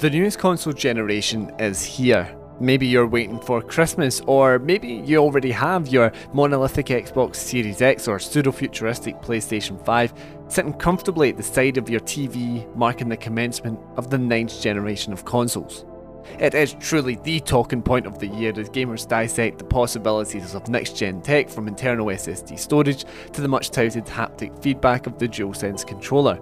The newest console generation is here. Maybe you're waiting for Christmas, or maybe you already have your monolithic Xbox Series X or pseudo futuristic PlayStation 5 sitting comfortably at the side of your TV, marking the commencement of the ninth generation of consoles. It is truly the talking point of the year as gamers dissect the possibilities of next gen tech from internal SSD storage to the much touted haptic feedback of the DualSense controller.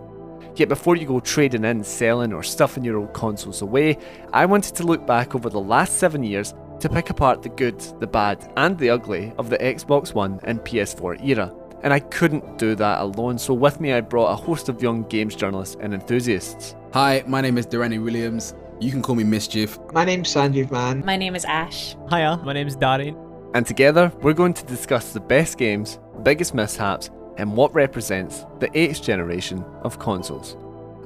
Yet before you go trading in, selling, or stuffing your old consoles away, I wanted to look back over the last seven years to pick apart the good, the bad, and the ugly of the Xbox One and PS4 era. And I couldn't do that alone, so with me I brought a host of young games journalists and enthusiasts. Hi, my name is Durrani Williams. You can call me Mischief. My name's Sanjeev Man. My name is Ash. Hiya, my name is Darian. And together, we're going to discuss the best games, biggest mishaps, and what represents the 8th generation of consoles.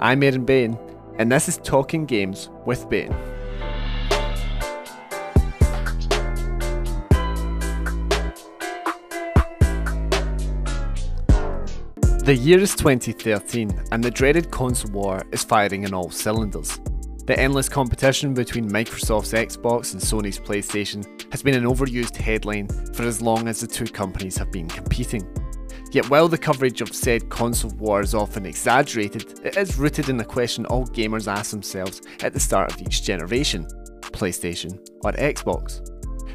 I'm Aaron Bain, and this is Talking Games with Bain. The year is 2013, and the dreaded console war is firing in all cylinders. The endless competition between Microsoft's Xbox and Sony's PlayStation has been an overused headline for as long as the two companies have been competing. Yet while the coverage of said console war is often exaggerated, it is rooted in the question all gamers ask themselves at the start of each generation PlayStation or Xbox?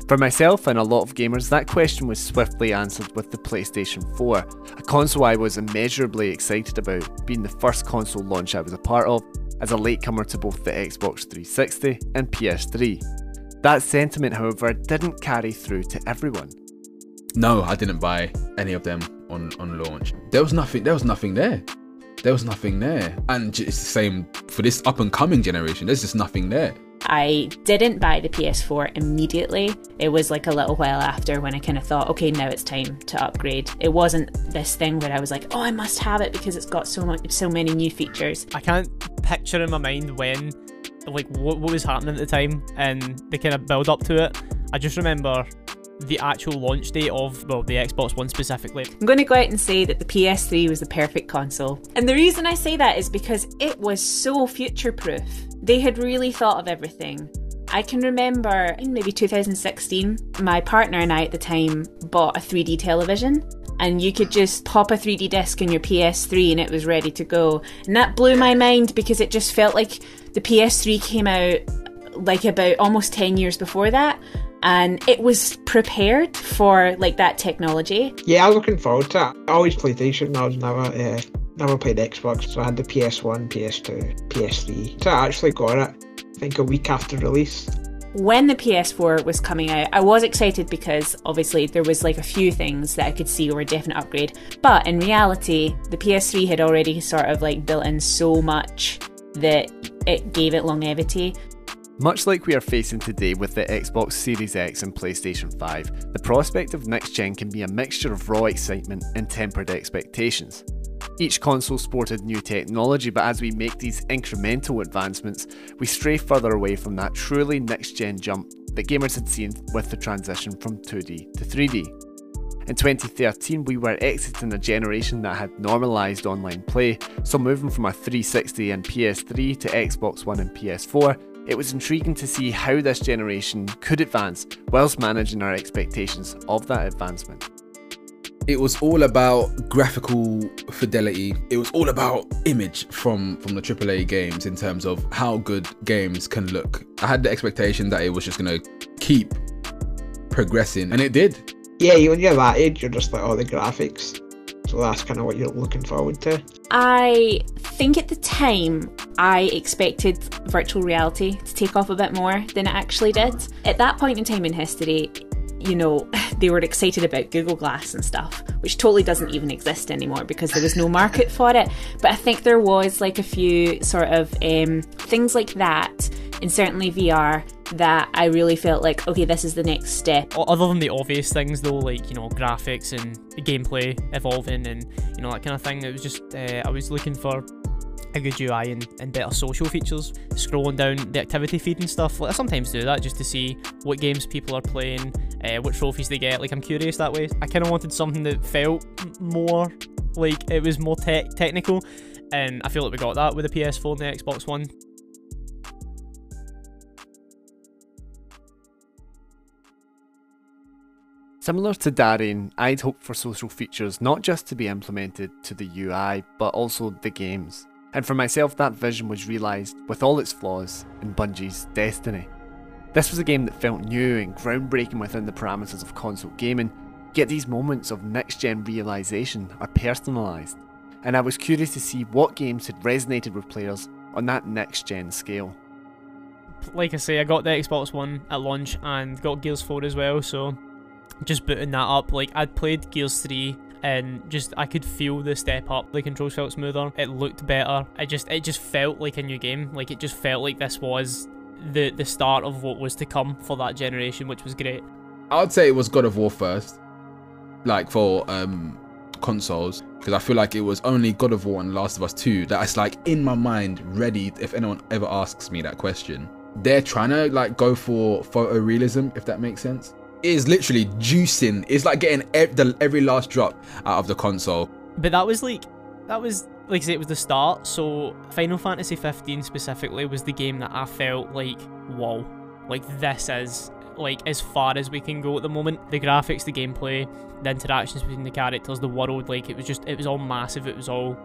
For myself and a lot of gamers, that question was swiftly answered with the PlayStation 4, a console I was immeasurably excited about, being the first console launch I was a part of, as a latecomer to both the Xbox 360 and PS3. That sentiment, however, didn't carry through to everyone. No, I didn't buy any of them on on launch. There was nothing. There was nothing there. There was nothing there, and it's the same for this up and coming generation. There's just nothing there. I didn't buy the PS4 immediately. It was like a little while after when I kind of thought, okay, now it's time to upgrade. It wasn't this thing where I was like, oh, I must have it because it's got so much, so many new features. I can't picture in my mind when, like, what, what was happening at the time and the kind of build up to it. I just remember the actual launch date of well the Xbox One specifically. I'm going to go out and say that the PS3 was the perfect console. And the reason I say that is because it was so future proof. They had really thought of everything. I can remember in maybe 2016, my partner and I at the time bought a 3D television and you could just pop a 3D disc in your PS3 and it was ready to go. And that blew my mind because it just felt like the PS3 came out like about almost 10 years before that and it was prepared for like that technology. Yeah, I'm looking forward to it. I always played PlayStation. I was never uh, never played Xbox, so I had the PS1, PS2, PS3. So I actually got it. I think a week after release. When the PS4 was coming out, I was excited because obviously there was like a few things that I could see were a definite upgrade. But in reality, the PS3 had already sort of like built in so much that it gave it longevity. Much like we are facing today with the Xbox Series X and PlayStation 5, the prospect of next gen can be a mixture of raw excitement and tempered expectations. Each console sported new technology, but as we make these incremental advancements, we stray further away from that truly next gen jump that gamers had seen with the transition from 2D to 3D. In 2013, we were exiting a generation that had normalised online play, so moving from a 360 and PS3 to Xbox One and PS4 it was intriguing to see how this generation could advance whilst managing our expectations of that advancement. It was all about graphical fidelity. It was all about image from from the AAA games in terms of how good games can look. I had the expectation that it was just going to keep progressing, and it did. Yeah, when you're that age, you're just like, oh, the graphics. So that's kind of what you're looking forward to. I think at the time I expected virtual reality to take off a bit more than it actually did. At that point in time in history, you know, they were excited about Google Glass and stuff, which totally doesn't even exist anymore because there was no market for it. But I think there was like a few sort of um, things like that, and certainly VR that I really felt like, okay, this is the next step. Other than the obvious things, though, like you know, graphics and gameplay evolving and you know that kind of thing, it was just uh, I was looking for a good UI and, and better social features. Scrolling down the activity feed and stuff, like I sometimes do that just to see what games people are playing, uh, what trophies they get. Like I'm curious that way. I kind of wanted something that felt more like it was more tech technical, and I feel like we got that with the PS4 and the Xbox One. Similar to Darian, I'd hoped for social features not just to be implemented to the UI, but also the games. And for myself, that vision was realised, with all its flaws, in Bungie's Destiny. This was a game that felt new and groundbreaking within the parameters of console gaming, yet these moments of next gen realisation are personalised, and I was curious to see what games had resonated with players on that next gen scale. Like I say, I got the Xbox One at launch and got Gears 4 as well, so just booting that up, like I'd played Gears 3 and just I could feel the step up. The controls felt smoother. It looked better. I just it just felt like a new game. Like it just felt like this was the the start of what was to come for that generation, which was great. I would say it was God of War first, like for um consoles, because I feel like it was only God of War and Last of Us 2 that is like in my mind ready if anyone ever asks me that question. They're trying to like go for photorealism, if that makes sense is literally juicing. It's like getting the, every last drop out of the console. But that was like, that was like I say, it was the start. So Final Fantasy 15 specifically was the game that I felt like, whoa, like this is like as far as we can go at the moment. The graphics, the gameplay, the interactions between the characters, the world, like it was just, it was all massive. It was all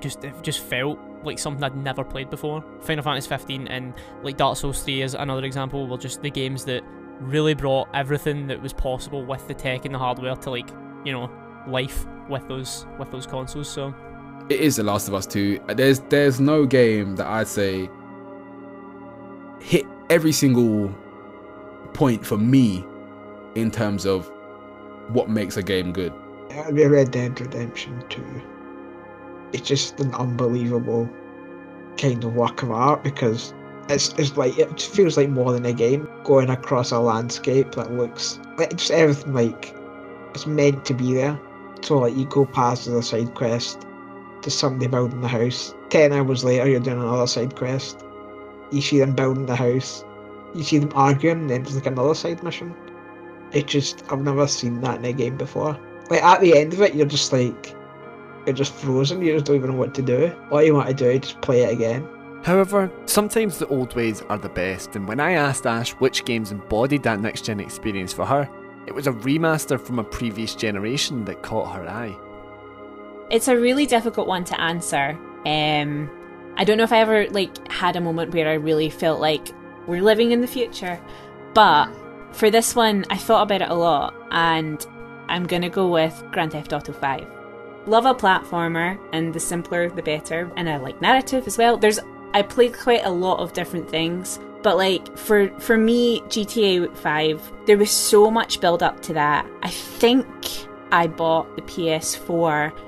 just, it just felt like something I'd never played before. Final Fantasy 15 and like Dark Souls 3 is another example. Were just the games that really brought everything that was possible with the tech and the hardware to like you know life with those with those consoles so. It is the last of us 2 there's there's no game that i'd say hit every single point for me in terms of what makes a game good. Yeah, red dead redemption 2 it's just an unbelievable kind of work of art because it's, it's like it feels like more than a game going across a landscape that looks like just everything like it's meant to be there. So like you go past as a side quest to somebody building the house. Ten hours later you're doing another side quest. You see them building the house. You see them arguing then there's like another side mission. It just I've never seen that in a game before. Like at the end of it you're just like you're just frozen, you just don't even know what to do. All you want to do is just play it again. However, sometimes the old ways are the best, and when I asked Ash which games embodied that next gen experience for her, it was a remaster from a previous generation that caught her eye. It's a really difficult one to answer. Um, I don't know if I ever like had a moment where I really felt like we're living in the future, but for this one, I thought about it a lot, and I'm gonna go with Grand Theft Auto 5. Love a platformer, and the simpler the better, and I like narrative as well. There's I played quite a lot of different things, but like for for me, GTA 5, there was so much build up to that. I think I bought the PS4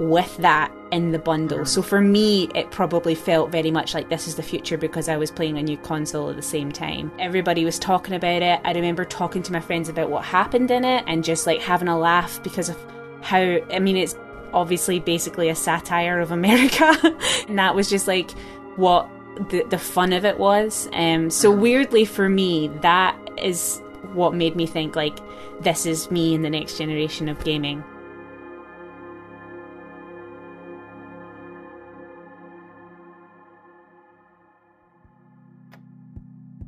with that in the bundle. Hmm. So for me, it probably felt very much like this is the future because I was playing a new console at the same time. Everybody was talking about it. I remember talking to my friends about what happened in it and just like having a laugh because of how, I mean, it's obviously basically a satire of America. and that was just like what the, the fun of it was. Um, so weirdly for me, that is what made me think like this is me in the next generation of gaming.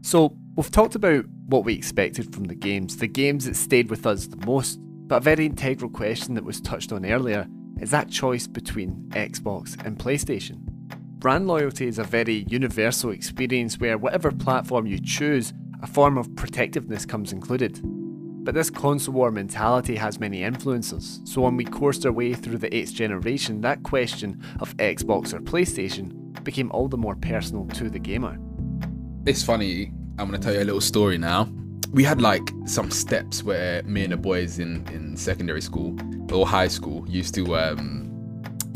So, we've talked about what we expected from the games, the games that stayed with us the most, but a very integral question that was touched on earlier is that choice between Xbox and PlayStation. Brand loyalty is a very universal experience where whatever platform you choose, a form of protectiveness comes included. But this console war mentality has many influences, so when we coursed our way through the 8th generation, that question of Xbox or PlayStation became all the more personal to the gamer. It's funny, I'm gonna tell you a little story now. We had like some steps where me and the boys in, in secondary school or high school used to um,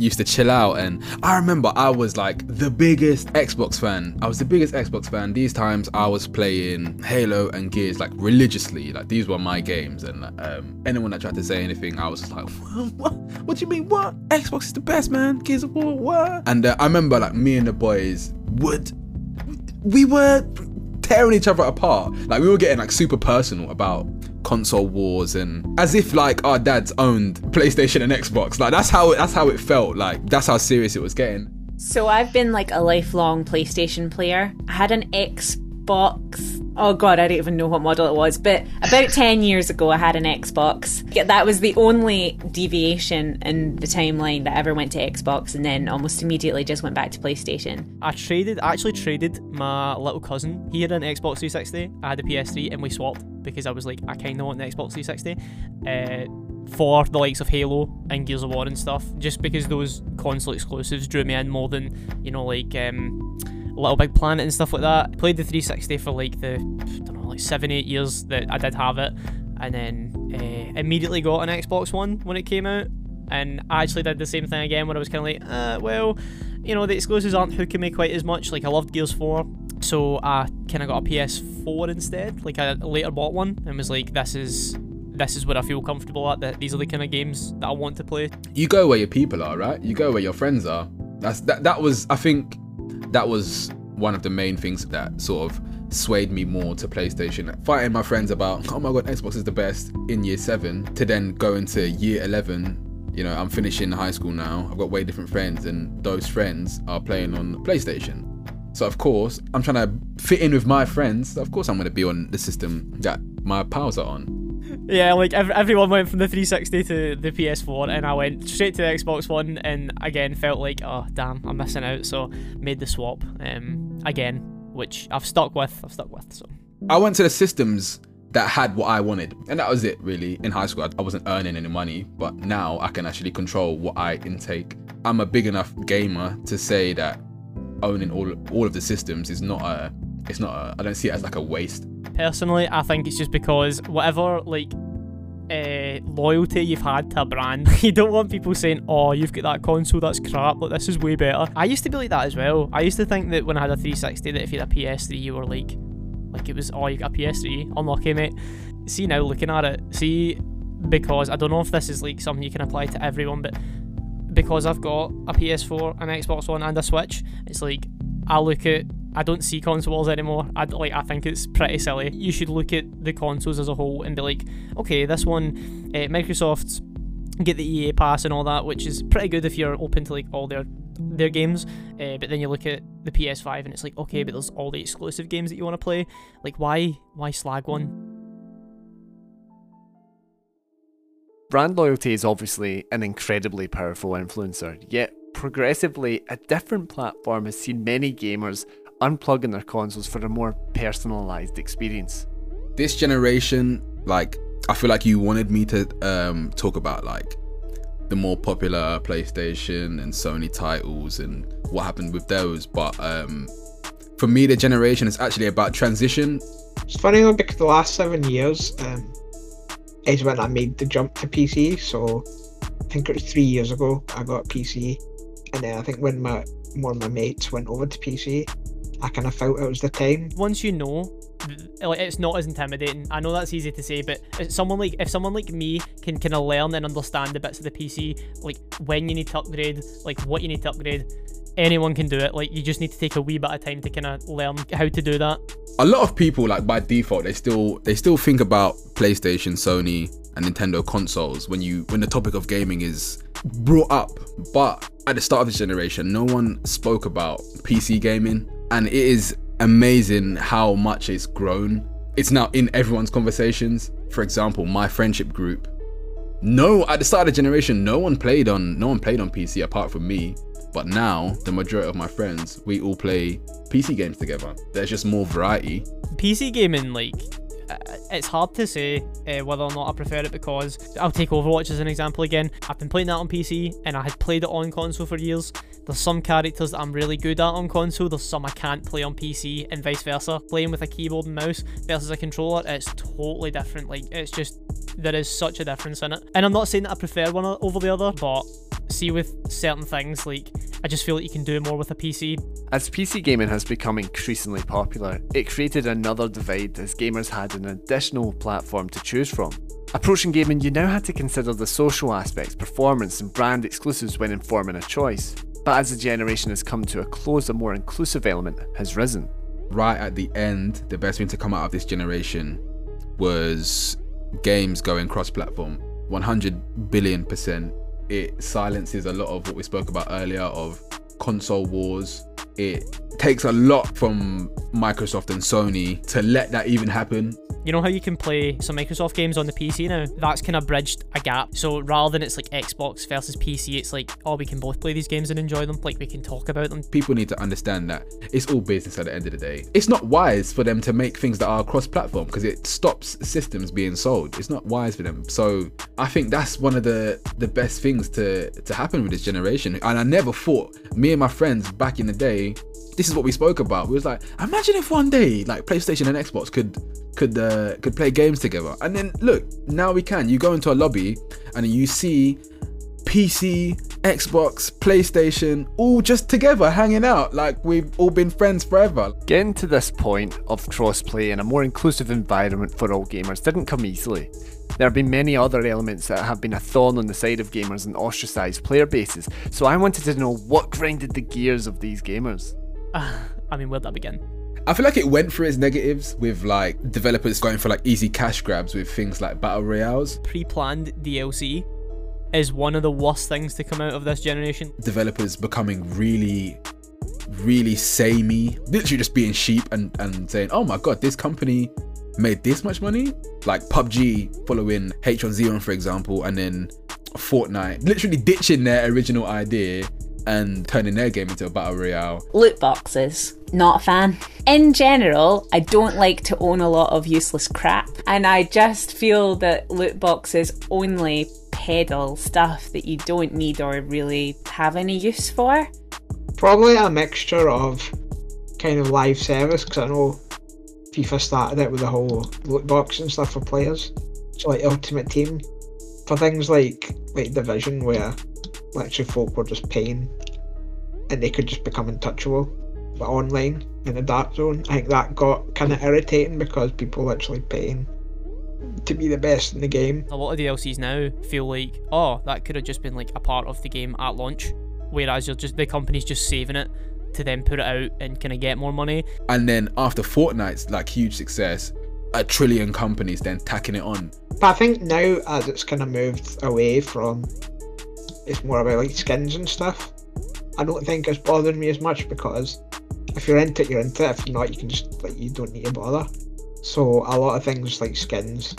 used to chill out and I remember I was like the biggest Xbox fan. I was the biggest Xbox fan. These times I was playing Halo and Gears like religiously. Like these were my games and um, anyone that tried to say anything I was just like what? What do you mean what? Xbox is the best man. Gears of War what? And uh, I remember like me and the boys would we were tearing each other apart. Like we were getting like super personal about console wars and as if like our dads owned PlayStation and Xbox. Like that's how that's how it felt. Like that's how serious it was getting. So I've been like a lifelong PlayStation player. I had an Xbox Xbox. Oh god, I don't even know what model it was, but about 10 years ago I had an Xbox. That was the only deviation in the timeline that ever went to Xbox and then almost immediately just went back to PlayStation. I traded, I actually traded my little cousin. He had an Xbox 360, I had a PS3, and we swapped because I was like, I kind of want the Xbox 360. Uh, for the likes of Halo and Gears of War and stuff, just because those console exclusives drew me in more than, you know, like um, Little Big Planet and stuff like that. Played the 360 for like the, I don't know, like seven, eight years that I did have it, and then uh, immediately got an Xbox One when it came out. And I actually did the same thing again when I was kind of like, uh, well, you know, the exclusives aren't hooking me quite as much. Like, I loved Gears 4, so I kind of got a PS4 instead. Like, I later bought one and was like, this is this is where I feel comfortable at. That these are the kind of games that I want to play. You go where your people are, right? You go where your friends are. That's that. That was, I think, that was one of the main things that sort of swayed me more to PlayStation. Fighting my friends about, oh my god, Xbox is the best in year seven, to then go into year 11. You know, I'm finishing high school now. I've got way different friends, and those friends are playing on PlayStation. So, of course, I'm trying to fit in with my friends. Of course, I'm going to be on the system that my pals are on. Yeah, like ev- everyone went from the 360 to the PS4, and I went straight to the Xbox One, and again felt like, oh damn, I'm missing out. So made the swap um, again, which I've stuck with. I've stuck with. So I went to the systems that had what I wanted, and that was it really. In high school, I wasn't earning any money, but now I can actually control what I intake. I'm a big enough gamer to say that owning all all of the systems is not a it's not a, I don't see it as like a waste. Personally, I think it's just because whatever like uh, loyalty you've had to a brand, you don't want people saying, "Oh, you've got that console, that's crap. Like this is way better." I used to be like that as well. I used to think that when I had a 360, that if you had a PS3, you were like, like it was, "Oh, you got a PS3, unlucky, mate." See now, looking at it, see because I don't know if this is like something you can apply to everyone, but because I've got a PS4, an Xbox One, and a Switch, it's like I look at I don't see consoles anymore. I like I think it's pretty silly. You should look at the consoles as a whole and be like, okay, this one, uh, get the EA pass and all that, which is pretty good if you're open to like all their their games. Uh, but then you look at the PS5 and it's like, okay, but there's all the exclusive games that you want to play. Like, why why slag one? Brand loyalty is obviously an incredibly powerful influencer, yet progressively, a different platform has seen many gamers unplugging their consoles for a more personalized experience. This generation, like, I feel like you wanted me to um, talk about like the more popular PlayStation and Sony titles and what happened with those, but um, for me, the generation is actually about transition. It's funny though because the last seven years um, is when I made the jump to PC. So I think it was three years ago I got PC, and then I think when my one of my mates went over to PC, I kind of felt it was the time. Once you know, like it's not as intimidating. I know that's easy to say, but someone like if someone like me can kind of learn and understand the bits of the PC, like when you need to upgrade, like what you need to upgrade, anyone can do it. Like you just need to take a wee bit of time to kind of learn how to do that. A lot of people, like by default, they still they still think about PlayStation, Sony, and Nintendo consoles when you when the topic of gaming is brought up. But at the start of this generation, no one spoke about PC gaming and it is amazing how much it's grown. It's now in everyone's conversations. For example, my friendship group. No, at the start of the generation, no one played on no one played on PC apart from me. But now, the majority of my friends, we all play PC games together. There's just more variety. PC gaming, like, it's hard to say uh, whether or not I prefer it because I'll take Overwatch as an example again. I've been playing that on PC and I had played it on console for years. There's some characters that I'm really good at on console, there's some I can't play on PC, and vice versa. Playing with a keyboard and mouse versus a controller, it's totally different. Like, it's just, there is such a difference in it. And I'm not saying that I prefer one over the other, but see with certain things, like, I just feel like you can do more with a PC. As PC gaming has become increasingly popular, it created another divide as gamers had an additional platform to choose from. Approaching gaming, you now had to consider the social aspects, performance, and brand exclusives when informing a choice. But as the generation has come to a close, a more inclusive element has risen. Right at the end, the best thing to come out of this generation was games going cross platform. 100 billion percent. It silences a lot of what we spoke about earlier of console wars. It takes a lot from Microsoft and Sony to let that even happen. You know how you can play some Microsoft games on the PC now? That's kind of bridged a gap. So rather than it's like Xbox versus PC, it's like, oh, we can both play these games and enjoy them. Like we can talk about them. People need to understand that it's all business at the end of the day. It's not wise for them to make things that are cross platform because it stops systems being sold. It's not wise for them. So I think that's one of the the best things to to happen with this generation. And I never thought me and my friends back in the day this is what we spoke about. We was like, imagine if one day like PlayStation and Xbox could could uh, could play games together. And then look, now we can. You go into a lobby and you see PC, Xbox, PlayStation, all just together hanging out like we've all been friends forever. Getting to this point of crossplay and a more inclusive environment for all gamers didn't come easily. There have been many other elements that have been a thorn on the side of gamers and ostracised player bases, so I wanted to know what grinded the gears of these gamers. I mean, where'd that begin? I feel like it went through its negatives with like developers going for like easy cash grabs with things like battle royales. Pre-planned DLC is one of the worst things to come out of this generation. Developers becoming really, really samey, literally just being sheep and, and saying, oh my god, this company made this much money? Like PUBG following H1Z1 for example, and then Fortnite literally ditching their original idea and turning their game into a battle royale. Loot boxes. Not a fan. In general, I don't like to own a lot of useless crap, and I just feel that loot boxes only peddle stuff that you don't need or really have any use for. Probably a mixture of kind of live service because I know FIFA started it with the whole loot box and stuff for players. So like Ultimate Team for things like like Division where literally folk were just paying and they could just become untouchable. But online in the dark zone, I think that got kind of irritating because people literally paying to be the best in the game. A lot of DLCs now feel like, oh, that could have just been like a part of the game at launch, whereas you're just the company's just saving it to then put it out and kind of get more money. And then after Fortnite's like huge success, a trillion companies then tacking it on. But I think now as it's kind of moved away from, it's more about like skins and stuff. I don't think it's bothering me as much because if you're into it, you're into it. If you're not, you can just like you don't need to bother. So a lot of things like skins,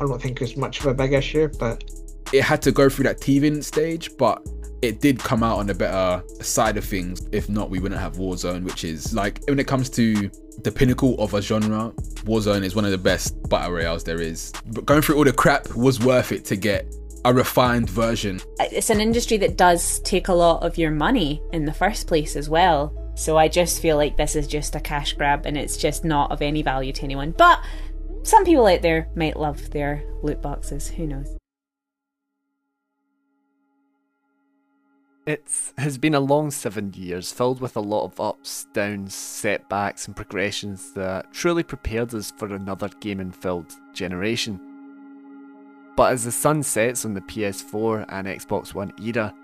I don't think is much of a big issue. But it had to go through that teething stage, but it did come out on the better side of things. If not, we wouldn't have Warzone, which is like when it comes to the pinnacle of a genre, Warzone is one of the best battle royales there is. But going through all the crap was worth it to get a refined version. It's an industry that does take a lot of your money in the first place as well. So I just feel like this is just a cash grab and it's just not of any value to anyone. But some people out there might love their loot boxes. Who knows? It has been a long seven years filled with a lot of ups, downs, setbacks, and progressions that truly prepared us for another gaming filled generation. But as the sun sets on the PS4 and Xbox One era,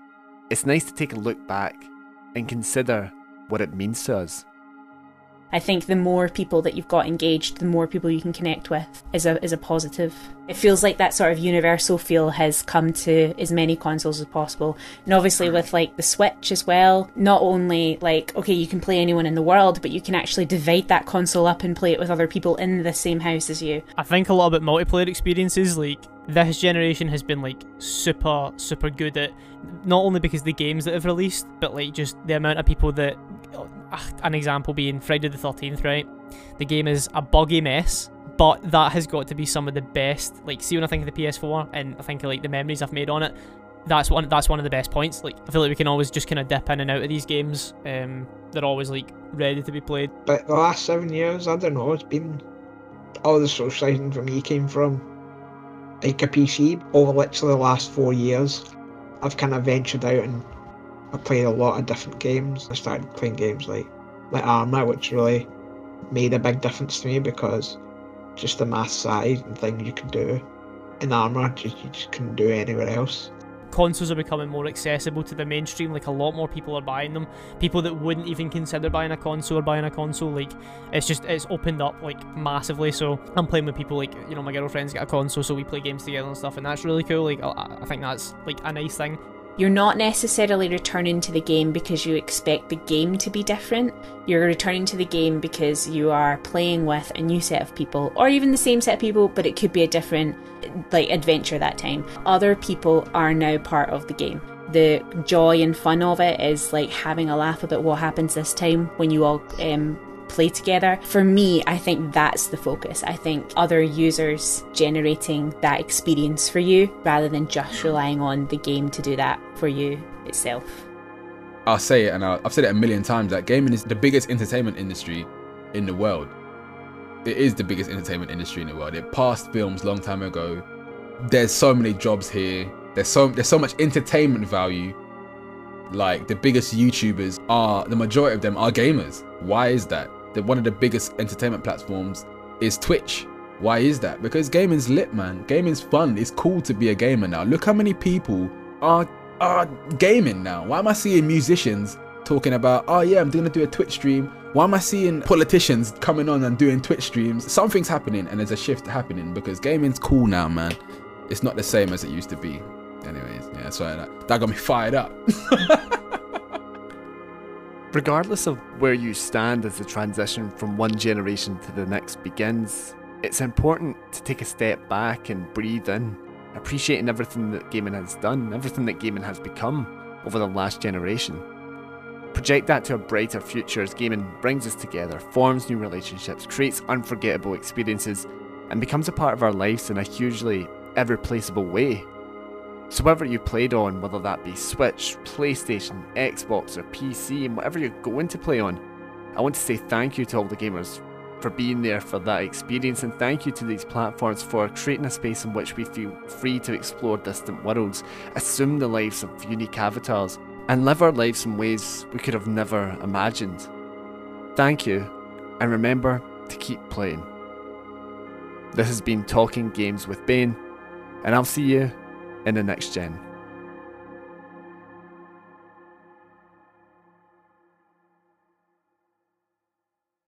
it's nice to take a look back and consider what it means to us. I think the more people that you've got engaged, the more people you can connect with is a is a positive. It feels like that sort of universal feel has come to as many consoles as possible. And obviously with like the Switch as well, not only like okay, you can play anyone in the world, but you can actually divide that console up and play it with other people in the same house as you. I think a lot about multiplayer experiences like this generation has been like super super good at not only because the games that have released but like just the amount of people that an example being Friday the 13th, right? The game is a buggy mess, but that has got to be some of the best. Like, see when I think of the PS4 and I think of like the memories I've made on it, that's one that's one of the best points. Like, I feel like we can always just kind of dip in and out of these games. Um, they're always like ready to be played. But the last seven years, I don't know, it's been all the socialising for me came from like a PC. Over literally the last four years, I've kind of ventured out and I played a lot of different games. I started playing games like like Arma, which really made a big difference to me because just the mass size and things you can do in Arma, just, you just couldn't do anywhere else consoles are becoming more accessible to the mainstream. Like a lot more people are buying them. People that wouldn't even consider buying a console are buying a console. Like it's just it's opened up like massively. So I'm playing with people like you know my girlfriend's got a console, so we play games together and stuff, and that's really cool. Like I, I think that's like a nice thing You're not necessarily returning to the game because you expect the game to be different. You're returning to the game because you are playing with a new set of people, or even the same set of people, but it could be a different like adventure that time. Other people are now part of the game. The joy and fun of it is like having a laugh about what happens this time when you all um, play together. For me, I think that's the focus. I think other users generating that experience for you rather than just relying on the game to do that for you itself. I'll say it, and i have said it a million times that gaming is the biggest entertainment industry in the world. It is the biggest entertainment industry in the world. It passed films long time ago. There's so many jobs here. There's so there's so much entertainment value. Like the biggest YouTubers are the majority of them are gamers. Why is that? that one of the biggest entertainment platforms is Twitch. Why is that? Because gaming's lit, man. Gaming's fun. It's cool to be a gamer now. Look how many people are are gaming now. Why am I seeing musicians talking about, oh yeah, I'm gonna do a Twitch stream? Why am I seeing politicians coming on and doing Twitch streams? Something's happening and there's a shift happening because gaming's cool now, man. It's not the same as it used to be. Anyways, sorry that that got me fired up. Regardless of where you stand as the transition from one generation to the next begins, it's important to take a step back and breathe in, appreciating everything that gaming has done, everything that gaming has become over the last generation. Project that to a brighter future as gaming brings us together, forms new relationships, creates unforgettable experiences, and becomes a part of our lives in a hugely irreplaceable way. So, whatever you played on, whether that be Switch, PlayStation, Xbox, or PC, and whatever you're going to play on, I want to say thank you to all the gamers for being there for that experience, and thank you to these platforms for creating a space in which we feel free to explore distant worlds, assume the lives of unique avatars, and live our lives in ways we could have never imagined. Thank you, and remember to keep playing. This has been Talking Games with Bain, and I'll see you in the next gen.